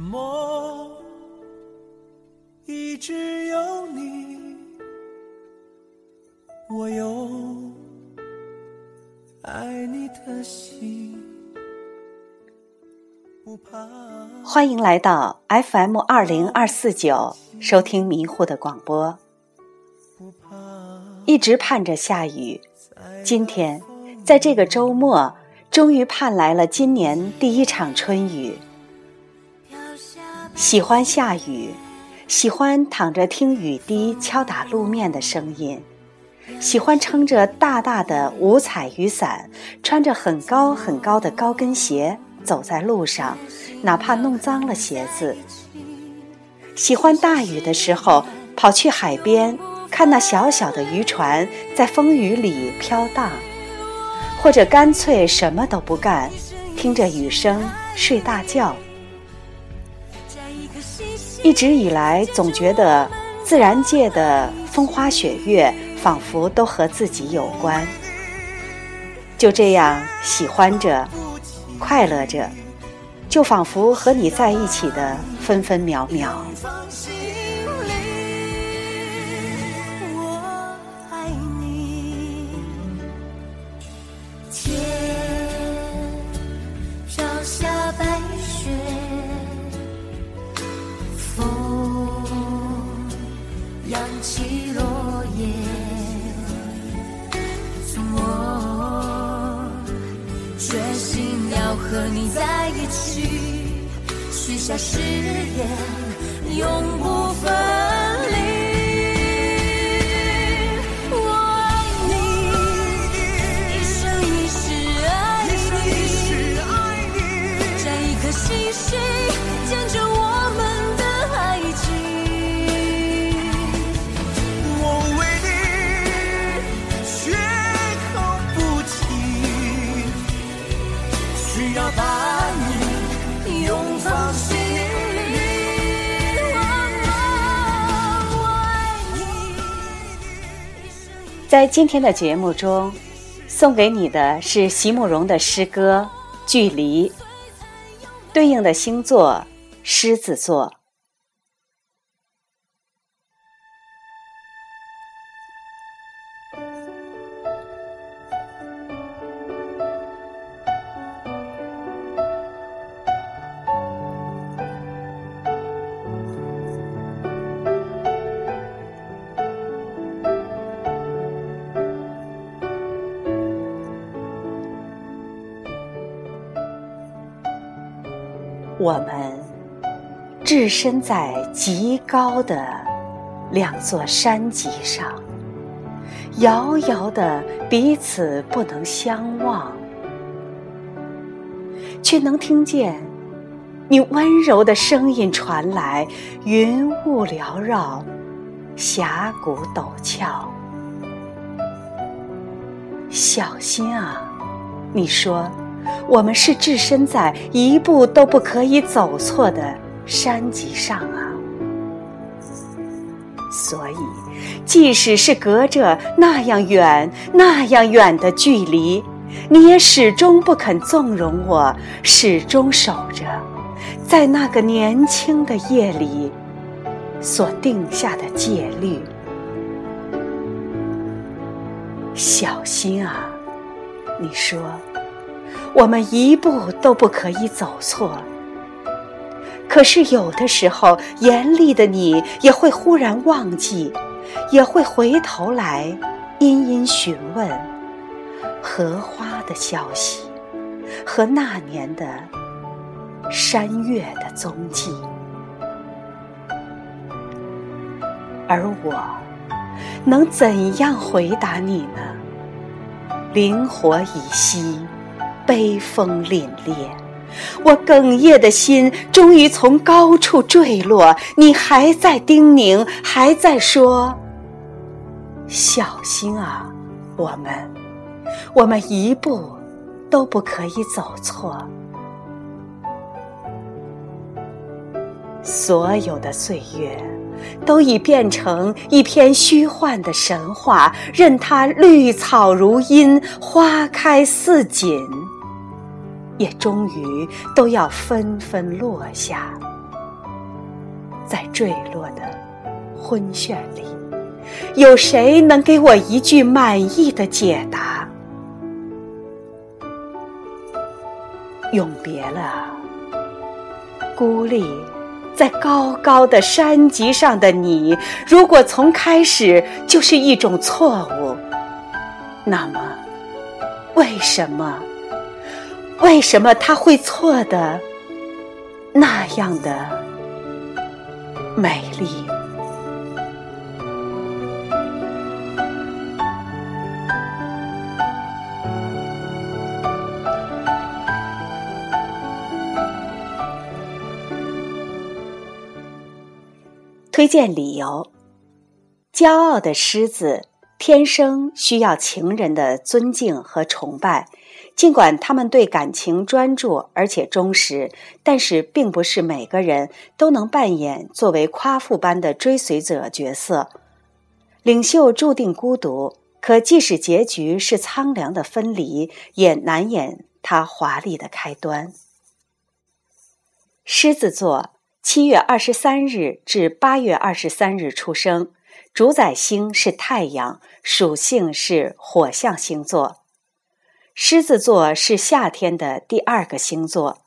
梦一直有你，我有爱你的心，不怕。欢迎来到 FM 二零二四九，收听迷糊的广播。一直盼着下雨，今天在这个周末，终于盼来了今年第一场春雨。喜欢下雨，喜欢躺着听雨滴敲打路面的声音。喜欢撑着大大的五彩雨伞，穿着很高很高的高跟鞋走在路上，哪怕弄脏了鞋子。喜欢大雨的时候跑去海边，看那小小的渔船在风雨里飘荡，或者干脆什么都不干，听着雨声睡大觉。一直以来，总觉得自然界的风花雪月。仿佛都和自己有关，就这样喜欢着，快乐着，就仿佛和你在一起的分分秒秒。风扬起落叶，我决心要和你在一起，许下誓言，永不分。在今天的节目中，送给你的是席慕容的诗歌《距离》，对应的星座狮子座。我们置身在极高的两座山脊上，遥遥的彼此不能相望，却能听见你温柔的声音传来。云雾缭绕，峡谷陡峭，小心啊！你说。我们是置身在一步都不可以走错的山脊上啊，所以，即使是隔着那样远、那样远的距离，你也始终不肯纵容我，始终守着，在那个年轻的夜里所定下的戒律。小心啊，你说。我们一步都不可以走错。可是有的时候，严厉的你也会忽然忘记，也会回头来，殷殷询问荷花的消息和那年的山月的踪迹。而我能怎样回答你呢？灵火已熄。悲风凛冽，我哽咽的心终于从高处坠落。你还在叮咛，还在说：“小心啊，我们，我们一步都不可以走错。”所有的岁月都已变成一篇虚幻的神话，任它绿草如茵，花开似锦。也终于都要纷纷落下，在坠落的昏眩里，有谁能给我一句满意的解答？永别了，孤立在高高的山脊上的你。如果从开始就是一种错误，那么为什么？为什么他会错的那样的美丽？推荐理由：骄傲的狮子天生需要情人的尊敬和崇拜。尽管他们对感情专注而且忠实，但是并不是每个人都能扮演作为夸父般的追随者角色。领袖注定孤独，可即使结局是苍凉的分离，也难掩他华丽的开端。狮子座，七月二十三日至八月二十三日出生，主宰星是太阳，属性是火象星座。狮子座是夏天的第二个星座，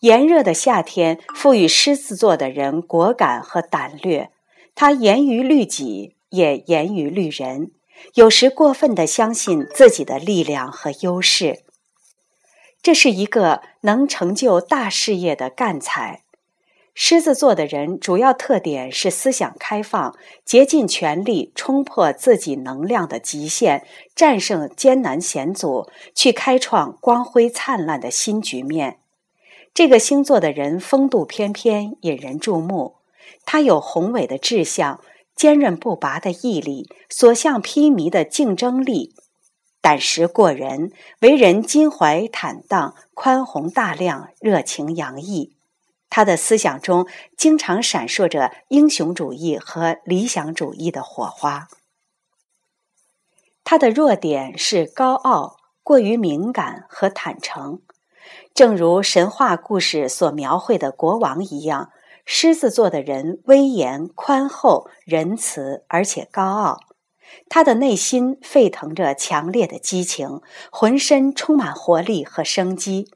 炎热的夏天赋予狮子座的人果敢和胆略，他严于律己，也严于律人，有时过分的相信自己的力量和优势。这是一个能成就大事业的干才。狮子座的人主要特点是思想开放，竭尽全力冲破自己能量的极限，战胜艰难险阻，去开创光辉灿烂的新局面。这个星座的人风度翩翩，引人注目。他有宏伟的志向，坚韧不拔的毅力，所向披靡的竞争力，胆识过人，为人襟怀坦荡，宽宏大量，热情洋溢。他的思想中经常闪烁着英雄主义和理想主义的火花。他的弱点是高傲、过于敏感和坦诚，正如神话故事所描绘的国王一样。狮子座的人威严、宽厚、仁慈，而且高傲。他的内心沸腾着强烈的激情，浑身充满活力和生机。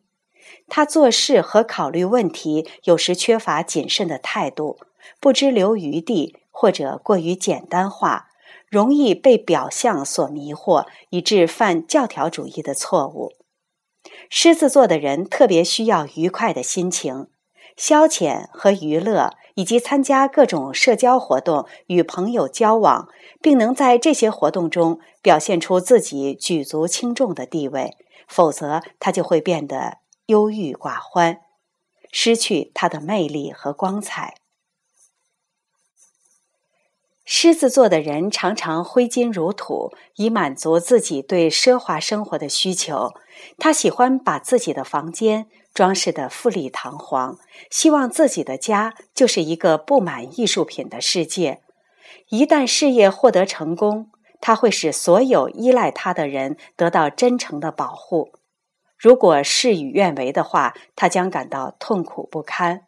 他做事和考虑问题有时缺乏谨慎的态度，不知留余地，或者过于简单化，容易被表象所迷惑，以致犯教条主义的错误。狮子座的人特别需要愉快的心情、消遣和娱乐，以及参加各种社交活动，与朋友交往，并能在这些活动中表现出自己举足轻重的地位，否则他就会变得。忧郁寡欢，失去他的魅力和光彩。狮子座的人常常挥金如土，以满足自己对奢华生活的需求。他喜欢把自己的房间装饰得富丽堂皇，希望自己的家就是一个布满艺术品的世界。一旦事业获得成功，他会使所有依赖他的人得到真诚的保护。如果事与愿违的话，他将感到痛苦不堪。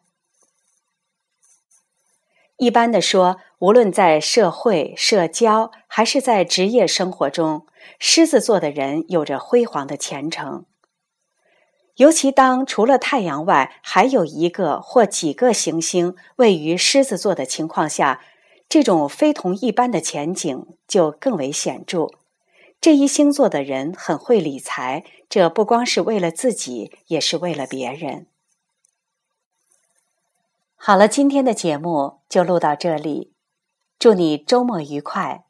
一般的说，无论在社会、社交还是在职业生活中，狮子座的人有着辉煌的前程。尤其当除了太阳外还有一个或几个行星位于狮子座的情况下，这种非同一般的前景就更为显著。这一星座的人很会理财，这不光是为了自己，也是为了别人。好了，今天的节目就录到这里，祝你周末愉快。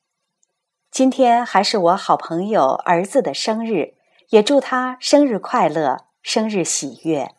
今天还是我好朋友儿子的生日，也祝他生日快乐，生日喜悦。